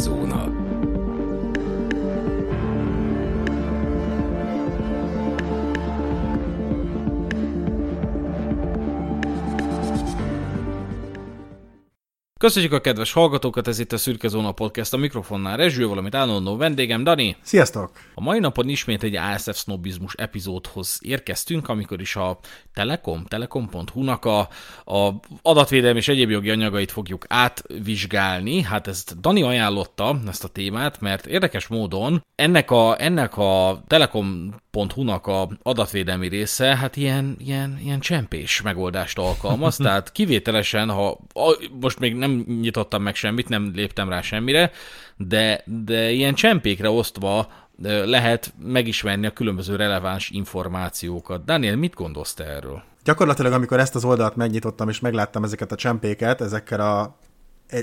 Szürkezóna. Köszönjük a kedves hallgatókat, ez itt a Szürke Zóna Podcast, a mikrofonnál Rezső, valamit állandó vendégem, Dani. Sziasztok! A mai napon ismét egy ASF sznobizmus epizódhoz érkeztünk, amikor is a Telekom, telekom.hu-nak a, a adatvédelmi és egyéb jogi anyagait fogjuk átvizsgálni. Hát ezt Dani ajánlotta, ezt a témát, mert érdekes módon ennek a, ennek a telekom.hu-nak a adatvédelmi része, hát ilyen, ilyen, ilyen csempés megoldást alkalmaz, tehát kivételesen, ha most még nem nem nyitottam meg semmit, nem léptem rá semmire, de, de ilyen csempékre osztva lehet megismerni a különböző releváns információkat. Daniel, mit gondolsz te erről? Gyakorlatilag, amikor ezt az oldalt megnyitottam, és megláttam ezeket a csempéket, ezekkel a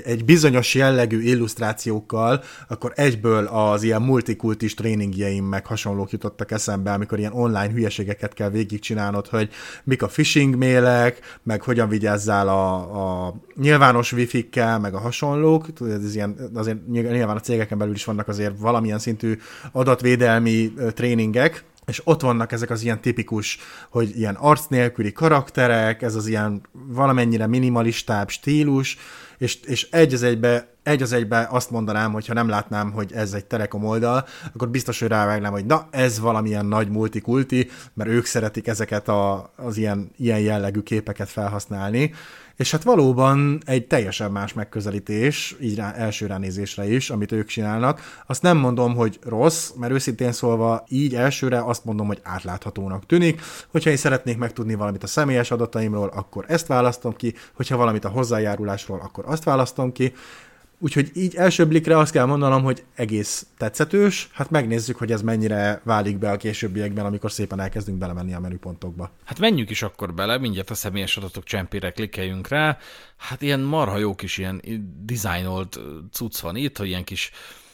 egy bizonyos jellegű illusztrációkkal, akkor egyből az ilyen multikultis tréningjeim meg hasonlók jutottak eszembe, amikor ilyen online hülyeségeket kell végigcsinálnod, hogy mik a phishing mélek, meg hogyan vigyázzál a, a nyilvános wifi-kkel, meg a hasonlók. Ez ilyen, azért nyilván a cégeken belül is vannak azért valamilyen szintű adatvédelmi tréningek, és ott vannak ezek az ilyen tipikus, hogy ilyen arc nélküli karakterek, ez az ilyen valamennyire minimalistább stílus, és, és egy az egybe, egy az egybe azt mondanám, hogy ha nem látnám, hogy ez egy Telekom oldal, akkor biztos, hogy rávágnám, hogy na, ez valamilyen nagy multikulti, mert ők szeretik ezeket a, az ilyen, ilyen jellegű képeket felhasználni, és hát valóban egy teljesen más megközelítés, így rá, első ránézésre is, amit ők csinálnak. Azt nem mondom, hogy rossz, mert őszintén szólva így elsőre azt mondom, hogy átláthatónak tűnik. Hogyha én szeretnék megtudni valamit a személyes adataimról, akkor ezt választom ki, hogyha valamit a hozzájárulásról, akkor azt választom ki. Úgyhogy így első blikre azt kell mondanom, hogy egész tetszetős, hát megnézzük, hogy ez mennyire válik be a későbbiekben, amikor szépen elkezdünk belemenni a menüpontokba. Hát menjünk is akkor bele, mindjárt a személyes adatok csempére klikkeljünk rá. Hát ilyen marha jó kis ilyen dizájnolt cucc van itt, hogy ilyen kis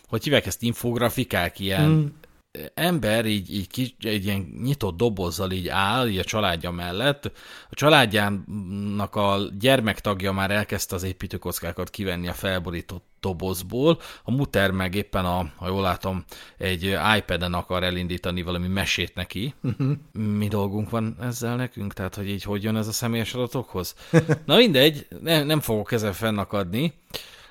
hogy hívják ezt infografikák, ilyen mm ember így, így kis, egy ilyen nyitott dobozzal így áll, így a családja mellett. A családjának a gyermektagja már elkezdte az építőkockákat kivenni a felborított dobozból, a muter meg éppen, a, ha jól látom, egy iPad-en akar elindítani valami mesét neki. Uh-huh. Mi dolgunk van ezzel nekünk? Tehát, hogy így hogy jön ez a személyes adatokhoz? Na mindegy, ne, nem fogok ezzel fennakadni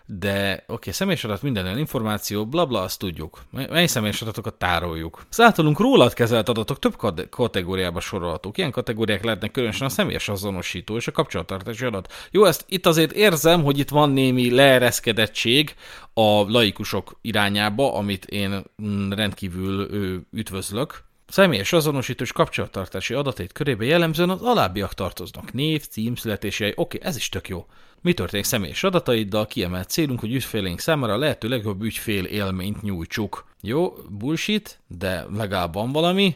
de oké, okay, személyes adat minden olyan információ, blabla, bla, azt tudjuk. Mely személyes adatokat tároljuk. Az általunk rólad kezelt adatok több kategóriába sorolhatók. Ilyen kategóriák lehetnek különösen a személyes azonosító és a kapcsolattartási adat. Jó, ezt itt azért érzem, hogy itt van némi leereszkedettség a laikusok irányába, amit én mm, rendkívül üdvözlök. Személyes azonosító és kapcsolattartási adatait körébe jellemzően az alábbiak tartoznak. Név, cím, születési Oké, ez is tök jó. Mi történik személyes adataiddal? Kiemelt célunk, hogy ügyfélénk számára a lehető legjobb ügyfél élményt nyújtsuk. Jó, bullshit, de legalább van valami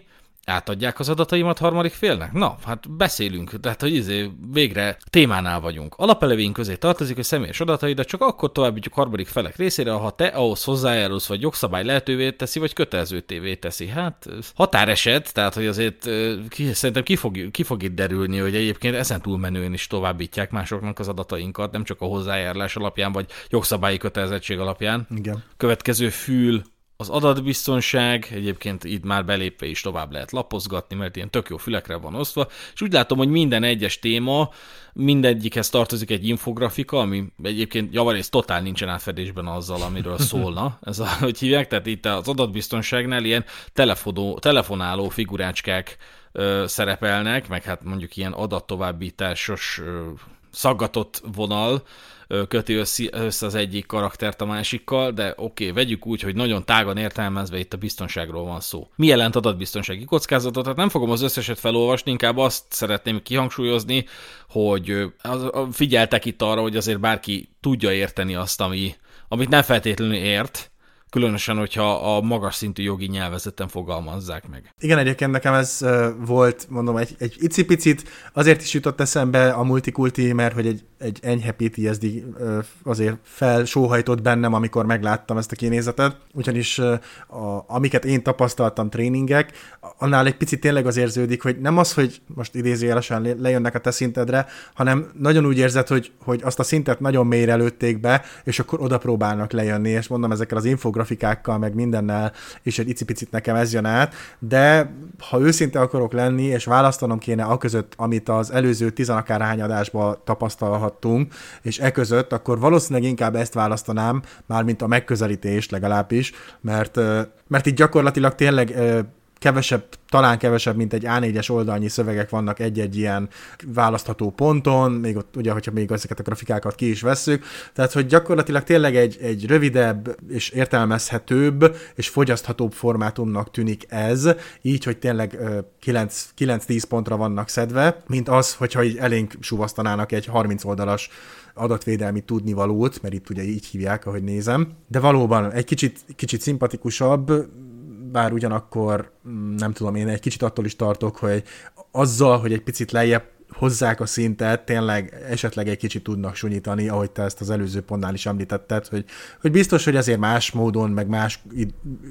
átadják az adataimat harmadik félnek? Na, hát beszélünk, tehát hogy izé, végre témánál vagyunk. Alapelevény közé tartozik, hogy személyes adataidat csak akkor továbbítjuk harmadik felek részére, ha te ahhoz hozzájárulsz, vagy jogszabály lehetővé teszi, vagy kötelező tévé teszi. Hát határeset, tehát hogy azért ki, szerintem ki fog, ki fog itt derülni, hogy egyébként ezen túlmenően is továbbítják másoknak az adatainkat, nem csak a hozzájárulás alapján, vagy jogszabályi kötelezettség alapján. Igen. Következő fül az adatbiztonság, egyébként itt már belépve is tovább lehet lapozgatni, mert ilyen tök jó fülekre van osztva, és úgy látom, hogy minden egyes téma, mindegyikhez tartozik egy infografika, ami egyébként javarészt totál nincsen átfedésben azzal, amiről szólna, ez a, hogy hívják, tehát itt az adatbiztonságnál ilyen telefonó, telefonáló figurácskák ö, szerepelnek, meg hát mondjuk ilyen adattovábbításos ö, szaggatott vonal, köti össze az egyik karaktert a másikkal, de oké, okay, vegyük úgy, hogy nagyon tágan értelmezve itt a biztonságról van szó. Mi jelent adatbiztonsági kockázatot? Tehát nem fogom az összeset felolvasni, inkább azt szeretném kihangsúlyozni, hogy figyeltek itt arra, hogy azért bárki tudja érteni azt, ami, amit nem feltétlenül ért, különösen, hogyha a magas szintű jogi nyelvezeten fogalmazzák meg. Igen, egyébként nekem ez volt, mondom, egy, egy icipicit, azért is jutott eszembe a multikulti, mert hogy egy, egy enyhe PTSD azért felsóhajtott bennem, amikor megláttam ezt a kinézetet, ugyanis a, amiket én tapasztaltam tréningek, annál egy picit tényleg az érződik, hogy nem az, hogy most idézőjelesen lejönnek a te szintedre, hanem nagyon úgy érzed, hogy, hogy azt a szintet nagyon mélyre lőtték be, és akkor oda próbálnak lejönni, és mondom, ezekkel az infografikákkal, meg mindennel, és egy icipicit nekem ez jön át, de ha őszinte akarok lenni, és választanom kéne a között, amit az előző tizenakárhány adásban tapasztalhattunk, és e között, akkor valószínűleg inkább ezt választanám, mármint a megközelítést legalábbis, mert, mert itt gyakorlatilag tényleg kevesebb, talán kevesebb, mint egy A4-es oldalnyi szövegek vannak egy-egy ilyen választható ponton, még ott ugye, hogyha még ezeket a grafikákat ki is vesszük, tehát hogy gyakorlatilag tényleg egy, egy rövidebb és értelmezhetőbb és fogyaszthatóbb formátumnak tűnik ez, így, hogy tényleg 9-10 pontra vannak szedve, mint az, hogyha így elénk suvasztanának egy 30 oldalas adatvédelmi tudnivalót, mert itt ugye így hívják, ahogy nézem, de valóban egy kicsit, kicsit szimpatikusabb, bár ugyanakkor mm, nem tudom, én egy kicsit attól is tartok, hogy azzal, hogy egy picit lejjebb hozzák a szintet, tényleg esetleg egy kicsit tudnak sunyítani, ahogy te ezt az előző pontnál is említetted, hogy, hogy biztos, hogy azért más módon, meg más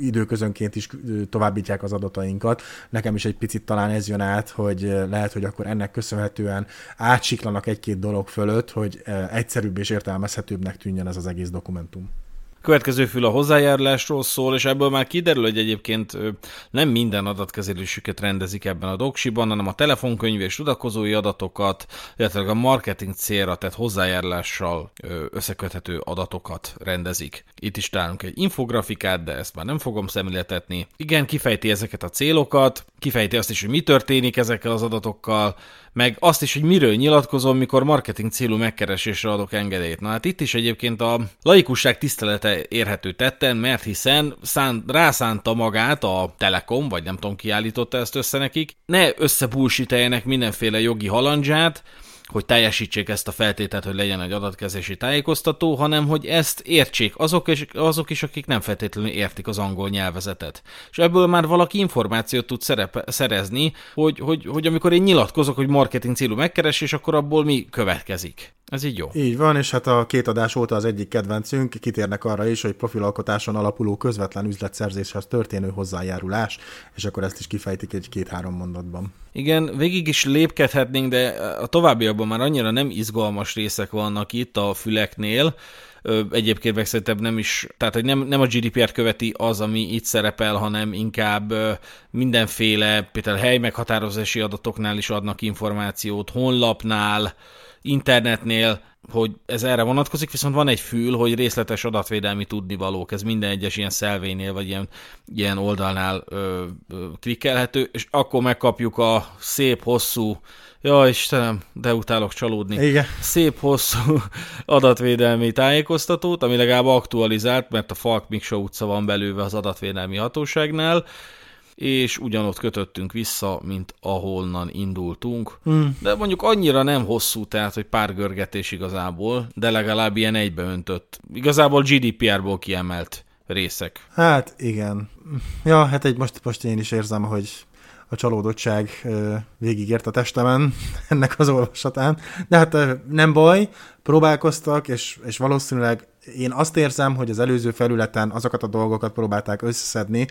időközönként is továbbítják az adatainkat. Nekem is egy picit talán ez jön át, hogy lehet, hogy akkor ennek köszönhetően átsiklanak egy-két dolog fölött, hogy egyszerűbb és értelmezhetőbbnek tűnjön ez az egész dokumentum. Következő fül a hozzájárulásról szól, és ebből már kiderül, hogy egyébként nem minden adatkezelésüket rendezik ebben a doksiban, hanem a telefonkönyv és tudakozói adatokat, illetve a marketing célra, tehát hozzájárulással összeköthető adatokat rendezik. Itt is találunk egy infografikát, de ezt már nem fogom szemléltetni. Igen, kifejti ezeket a célokat, kifejti azt is, hogy mi történik ezekkel az adatokkal, meg azt is, hogy miről nyilatkozom, mikor marketing célú megkeresésre adok engedélyt. Na hát itt is egyébként a laikusság tisztelete érhető tetten, mert hiszen szán, rászánta magát a Telekom, vagy nem tudom ki állította ezt össze nekik, ne összebúsíteljenek mindenféle jogi halandzsát, hogy teljesítsék ezt a feltételt, hogy legyen egy adatkezési tájékoztató, hanem hogy ezt értsék azok is, azok is, akik nem feltétlenül értik az angol nyelvezetet. És ebből már valaki információt tud szerepe, szerezni, hogy, hogy, hogy amikor én nyilatkozok, hogy marketing célú megkeresés, akkor abból mi következik. Ez így jó. Így van, és hát a két adás óta az egyik kedvencünk kitérnek arra is, hogy profilalkotáson alapuló közvetlen üzletszerzéshez történő hozzájárulás, és akkor ezt is kifejtik egy két-három mondatban. Igen, végig is lépkedhetnénk, de a továbbiakban már annyira nem izgalmas részek vannak itt a füleknél, egyébként meg szerintem nem is, tehát hogy nem, nem a GDPR-t követi az, ami itt szerepel, hanem inkább mindenféle, például hely meghatározási adatoknál is adnak információt, honlapnál, internetnél, hogy ez erre vonatkozik, viszont van egy fül, hogy részletes adatvédelmi tudnivalók, ez minden egyes ilyen szelvénél, vagy ilyen, ilyen oldalnál ö, ö, klikkelhető, és akkor megkapjuk a szép, hosszú, ja Istenem, de utálok csalódni, Igen. szép, hosszú adatvédelmi tájékoztatót, ami legalább aktualizált, mert a Falk Miksa utca van belőve az adatvédelmi hatóságnál, és ugyanott kötöttünk vissza, mint ahonnan indultunk. Mm. De mondjuk annyira nem hosszú, tehát, hogy pár görgetés igazából, de legalább ilyen egybeöntött. Igazából GDPR-ból kiemelt részek. Hát igen. Ja, hát egy most, most én is érzem, hogy a csalódottság végigért a testemen ennek az olvasatán. De hát nem baj, próbálkoztak, és, és valószínűleg én azt érzem, hogy az előző felületen azokat a dolgokat próbálták összeszedni,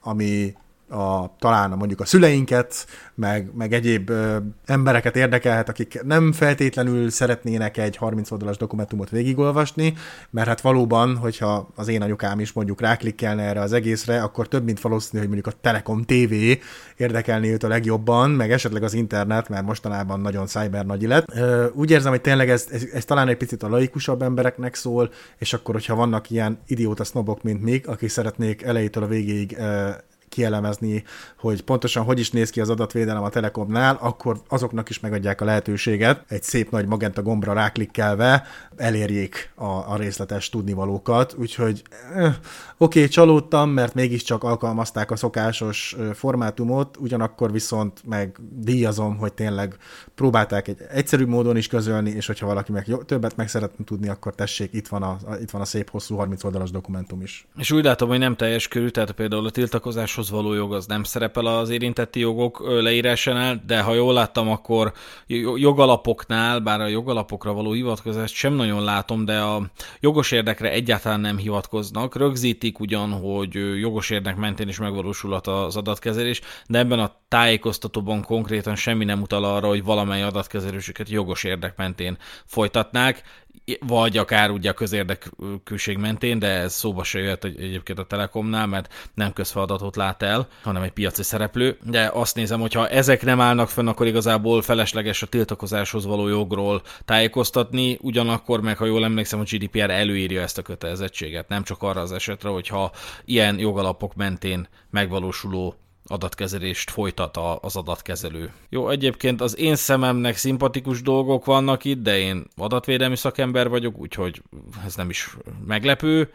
ami a, talán mondjuk a szüleinket, meg, meg egyéb ö, embereket érdekelhet, akik nem feltétlenül szeretnének egy 30 oldalas dokumentumot végigolvasni, mert hát valóban, hogyha az én anyukám is mondjuk ráklikkelne erre az egészre, akkor több, mint valószínű, hogy mondjuk a Telekom TV érdekelni őt a legjobban, meg esetleg az internet, mert mostanában nagyon cyber nagy lett. Ö, úgy érzem, hogy tényleg ez, ez, ez talán egy picit a laikusabb embereknek szól, és akkor, hogyha vannak ilyen idióta sznobok, mint mi, akik szeretnék elejétől a végéig kielemezni, hogy pontosan hogy is néz ki az adatvédelem a Telekomnál, akkor azoknak is megadják a lehetőséget, egy szép nagy magenta gombra ráklikkelve elérjék a, a részletes tudnivalókat, úgyhogy eh, oké, okay, csalódtam, mert mégiscsak alkalmazták a szokásos formátumot, ugyanakkor viszont meg díjazom, hogy tényleg próbálták egy egyszerű módon is közölni, és hogyha valaki meg többet meg szeretne tudni, akkor tessék, itt van a, itt van a szép hosszú 30 oldalas dokumentum is. És úgy látom, hogy nem teljes körű, tehát például a tiltakozáshoz való jog az nem szerepel az érintetti jogok leírásánál, de ha jól láttam, akkor jogalapoknál, bár a jogalapokra való hivatkozást sem nagyon látom, de a jogos érdekre egyáltalán nem hivatkoznak. Rögzítik ugyan, hogy jogos érdek mentén is megvalósulhat az adatkezelés, de ebben a tájékoztatóban konkrétan semmi nem utal arra, hogy valamely adatkezelősüket jogos érdek mentén folytatnák vagy akár ugye a közérdekűség mentén, de ez szóba se jöhet egyébként a Telekomnál, mert nem közfeladatot lát el, hanem egy piaci szereplő, de azt nézem, hogy ha ezek nem állnak fönn, akkor igazából felesleges a tiltakozáshoz való jogról tájékoztatni, ugyanakkor meg, ha jól emlékszem, a GDPR előírja ezt a kötelezettséget, nem csak arra az esetre, hogyha ilyen jogalapok mentén megvalósuló adatkezelést folytat az adatkezelő. Jó, egyébként az én szememnek szimpatikus dolgok vannak itt, de én adatvédelmi szakember vagyok, úgyhogy ez nem is meglepő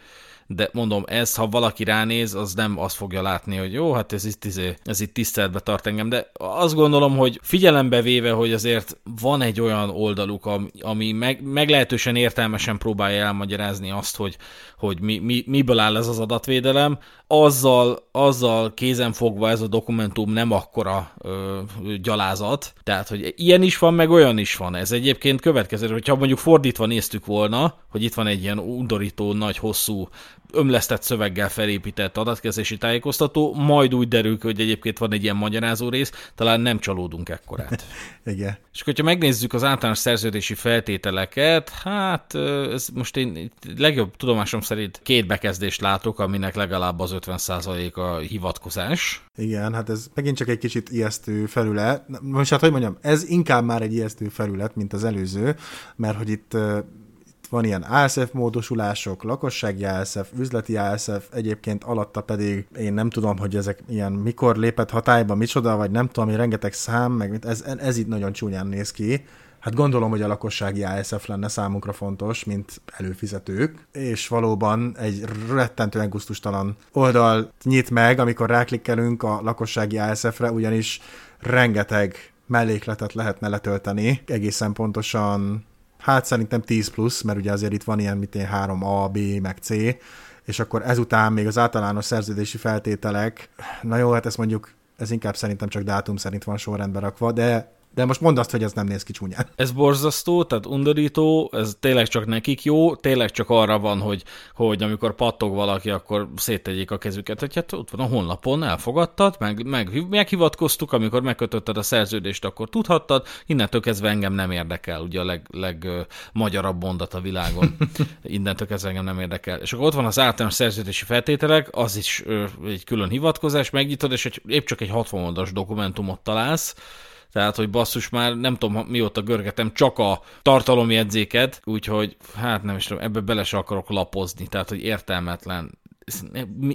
de mondom, ez, ha valaki ránéz, az nem azt fogja látni, hogy jó, hát ez itt, izé, ez itt tiszteletbe tart engem, de azt gondolom, hogy figyelembe véve, hogy azért van egy olyan oldaluk, ami, meg, meglehetősen értelmesen próbálja elmagyarázni azt, hogy, hogy mi, mi, miből áll ez az adatvédelem, azzal, azzal kézenfogva ez a dokumentum nem akkora ö, gyalázat, tehát, hogy ilyen is van, meg olyan is van. Ez egyébként következő, hogyha mondjuk fordítva néztük volna, hogy itt van egy ilyen undorító, nagy, hosszú ömlesztett szöveggel felépített adatkezési tájékoztató, majd úgy derül hogy egyébként van egy ilyen magyarázó rész, talán nem csalódunk ekkorát. Igen. És hogyha megnézzük az általános szerződési feltételeket, hát ez most én legjobb tudomásom szerint két bekezdést látok, aminek legalább az 50% a hivatkozás. Igen, hát ez megint csak egy kicsit ijesztő felület. Most hát, hogy mondjam, ez inkább már egy ijesztő felület, mint az előző, mert hogy itt van ilyen ASF módosulások, lakossági ASF, üzleti ASF, egyébként alatta pedig én nem tudom, hogy ezek ilyen mikor lépett hatályba, micsoda, vagy nem tudom, hogy rengeteg szám, meg ez, ez itt nagyon csúnyán néz ki. Hát gondolom, hogy a lakossági ASF lenne számunkra fontos, mint előfizetők, és valóban egy rettentően gusztustalan oldal nyit meg, amikor ráklikkelünk a lakossági ASF-re, ugyanis rengeteg mellékletet lehetne letölteni, egészen pontosan Hát szerintem 10 plusz, mert ugye azért itt van ilyen, mint én 3A, B, meg C, és akkor ezután még az általános szerződési feltételek, na jó, hát ezt mondjuk, ez inkább szerintem csak dátum szerint van sorrendbe rakva, de de most mondd azt, hogy ez nem néz ki csúnyán. Ez borzasztó, tehát undorító, ez tényleg csak nekik jó, tényleg csak arra van, hogy, hogy amikor pattog valaki, akkor széttegyék a kezüket, hogy hát ott van a honlapon, elfogadtad, meg, meg, meghivatkoztuk, amikor megkötötted a szerződést, akkor tudhattad, innentől kezdve engem nem érdekel, ugye a leg, legmagyarabb mondat a világon, innentől kezdve engem nem érdekel. És akkor ott van az általános szerződési feltételek, az is ö, egy külön hivatkozás, megnyitod, és egy, épp csak egy 60 oldalas dokumentumot találsz, tehát, hogy basszus már nem tudom mióta görgetem, csak a tartalomjegyzéket, úgyhogy hát nem is tudom, ebbe bele se akarok lapozni, tehát, hogy értelmetlen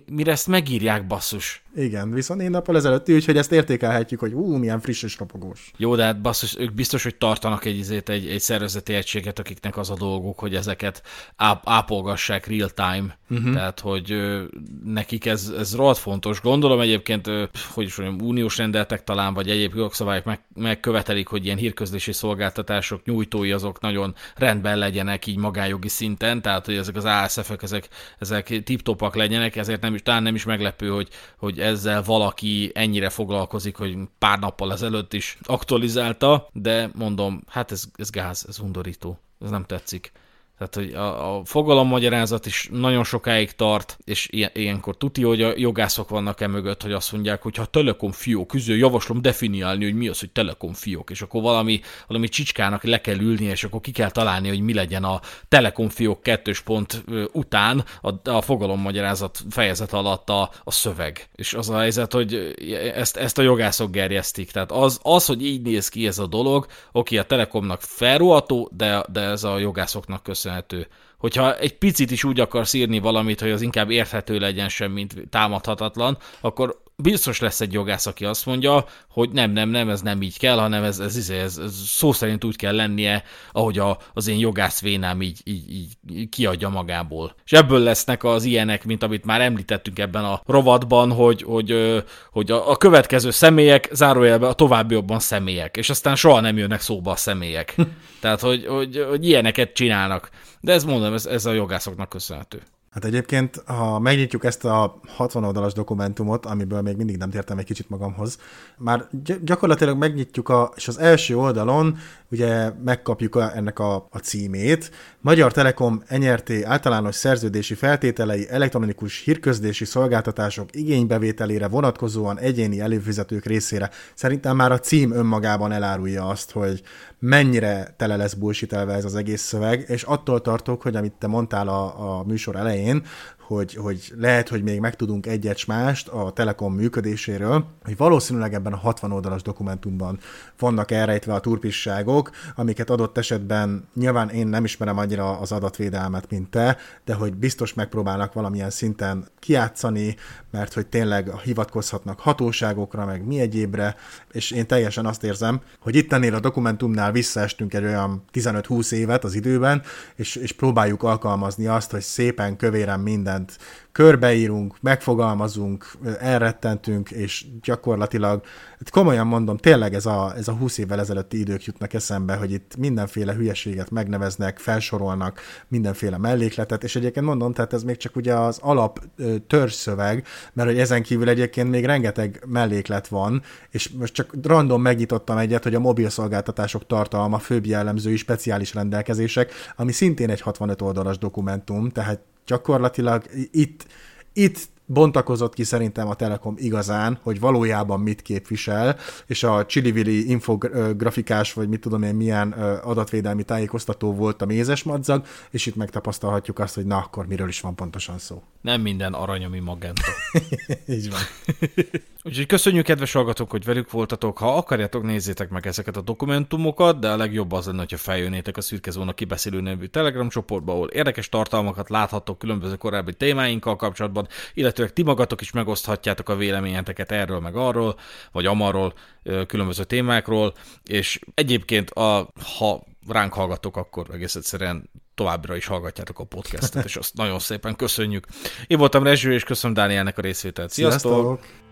mire ezt megírják, basszus. Igen, viszont én nappal ezelőtt úgyhogy ezt értékelhetjük, hogy ú, milyen friss és ropogós. Jó, de hát basszus, ők biztos, hogy tartanak egy, egy, egy, egy szervezeti egységet, akiknek az a dolguk, hogy ezeket áp, ápolgassák real time. Uh-huh. Tehát, hogy ö, nekik ez, ez rohadt fontos. Gondolom egyébként, ö, hogy is mondjam, uniós rendeltek talán, vagy egyéb jogszabályok meg, megkövetelik, hogy ilyen hírközlési szolgáltatások nyújtói azok nagyon rendben legyenek így magájogi szinten, tehát, hogy ezek az ASF-ek, ezek, ezek tip-topak legyenek, ezért nem is, talán nem is meglepő, hogy, hogy ezzel valaki ennyire foglalkozik, hogy pár nappal ezelőtt is aktualizálta, de mondom, hát ez, ez gáz, ez undorító, ez nem tetszik. Tehát, hogy a, a fogalommagyarázat is nagyon sokáig tart, és ilyen, ilyenkor tuti, hogy a jogászok vannak e mögött, hogy azt mondják, hogy ha Telekom fiók, üző, javaslom definiálni, hogy mi az, hogy Telekom fiók, és akkor valami, valami csicskának le kell ülni, és akkor ki kell találni, hogy mi legyen a Telekom fiók kettős pont után a, a fogalommagyarázat fejezet alatt a, a szöveg. És az a helyzet, hogy ezt, ezt a jogászok gerjesztik. Tehát az, az, hogy így néz ki ez a dolog, oké, a Telekomnak felruható, de, de ez a jogászoknak köszönhető köszönhető. Hogyha egy picit is úgy akarsz írni valamit, hogy az inkább érthető legyen sem, mint támadhatatlan, akkor biztos lesz egy jogász, aki azt mondja, hogy nem, nem, nem, ez nem így kell, hanem ez, ez, ez, ez, ez szó szerint úgy kell lennie, ahogy a, az én jogász vénám így, így, így kiadja magából. És ebből lesznek az ilyenek, mint amit már említettünk ebben a rovatban, hogy, hogy, hogy a, a következő személyek, zárójelben a továbbiakban személyek, és aztán soha nem jönnek szóba a személyek. Tehát, hogy, hogy, hogy ilyeneket csinálnak. De ez mondom, ez, ez a jogászoknak köszönhető. Hát egyébként, ha megnyitjuk ezt a 60 oldalas dokumentumot, amiből még mindig nem tértem egy kicsit magamhoz, már gyakorlatilag megnyitjuk, a, és az első oldalon ugye megkapjuk a, ennek a, a címét. Magyar Telekom NRT általános szerződési feltételei elektronikus hírközlési szolgáltatások igénybevételére vonatkozóan egyéni előfizetők részére. Szerintem már a cím önmagában elárulja azt, hogy mennyire tele lesz bullshitelve ez az egész szöveg, és attól tartok, hogy amit te mondtál a, a műsor elején, hogy, hogy lehet, hogy még megtudunk egyet mást a Telekom működéséről, hogy valószínűleg ebben a 60 oldalas dokumentumban vannak elrejtve a turpisságok, amiket adott esetben nyilván én nem ismerem annyira az adatvédelmet, mint te, de hogy biztos megpróbálnak valamilyen szinten kiátszani, mert hogy tényleg hivatkozhatnak hatóságokra, meg mi egyébre, és én teljesen azt érzem, hogy itt ennél a dokumentumnál visszaestünk egy olyan 15-20 évet az időben, és, és próbáljuk alkalmazni azt, hogy szépen kövéren minden mindent körbeírunk, megfogalmazunk, elrettentünk, és gyakorlatilag, hát komolyan mondom, tényleg ez a, ez a 20 évvel ezelőtti idők jutnak eszembe, hogy itt mindenféle hülyeséget megneveznek, felsorolnak, mindenféle mellékletet, és egyébként mondom, tehát ez még csak ugye az alap törzszöveg, mert hogy ezen kívül egyébként még rengeteg melléklet van, és most csak random megnyitottam egyet, hogy a mobil szolgáltatások tartalma főbb jellemzői speciális rendelkezések, ami szintén egy 65 oldalas dokumentum, tehát gyakorlatilag itt, itt bontakozott ki szerintem a Telekom igazán, hogy valójában mit képvisel, és a Chilivili infografikás, vagy mit tudom én, milyen adatvédelmi tájékoztató volt a mézes madzag, és itt megtapasztalhatjuk azt, hogy na, akkor miről is van pontosan szó. Nem minden aranyami magenta. Így van. Úgyhogy köszönjük, kedves hallgatók, hogy velük voltatok. Ha akarjátok, nézzétek meg ezeket a dokumentumokat, de a legjobb az lenne, hogyha feljönnétek a Szürke Zóna kibeszélő nevű Telegram csoportba, ahol érdekes tartalmakat láthatok különböző korábbi témáinkkal kapcsolatban, illetve ti magatok is megoszthatjátok a véleményeteket erről meg arról, vagy amarról, különböző témákról, és egyébként a, ha ránk hallgatok, akkor egész egyszerűen továbbra is hallgatjátok a podcastet, és azt nagyon szépen köszönjük. Én voltam Rezső, és köszönöm Dánielnek a részvételt. Sziasztok! Sziasztok!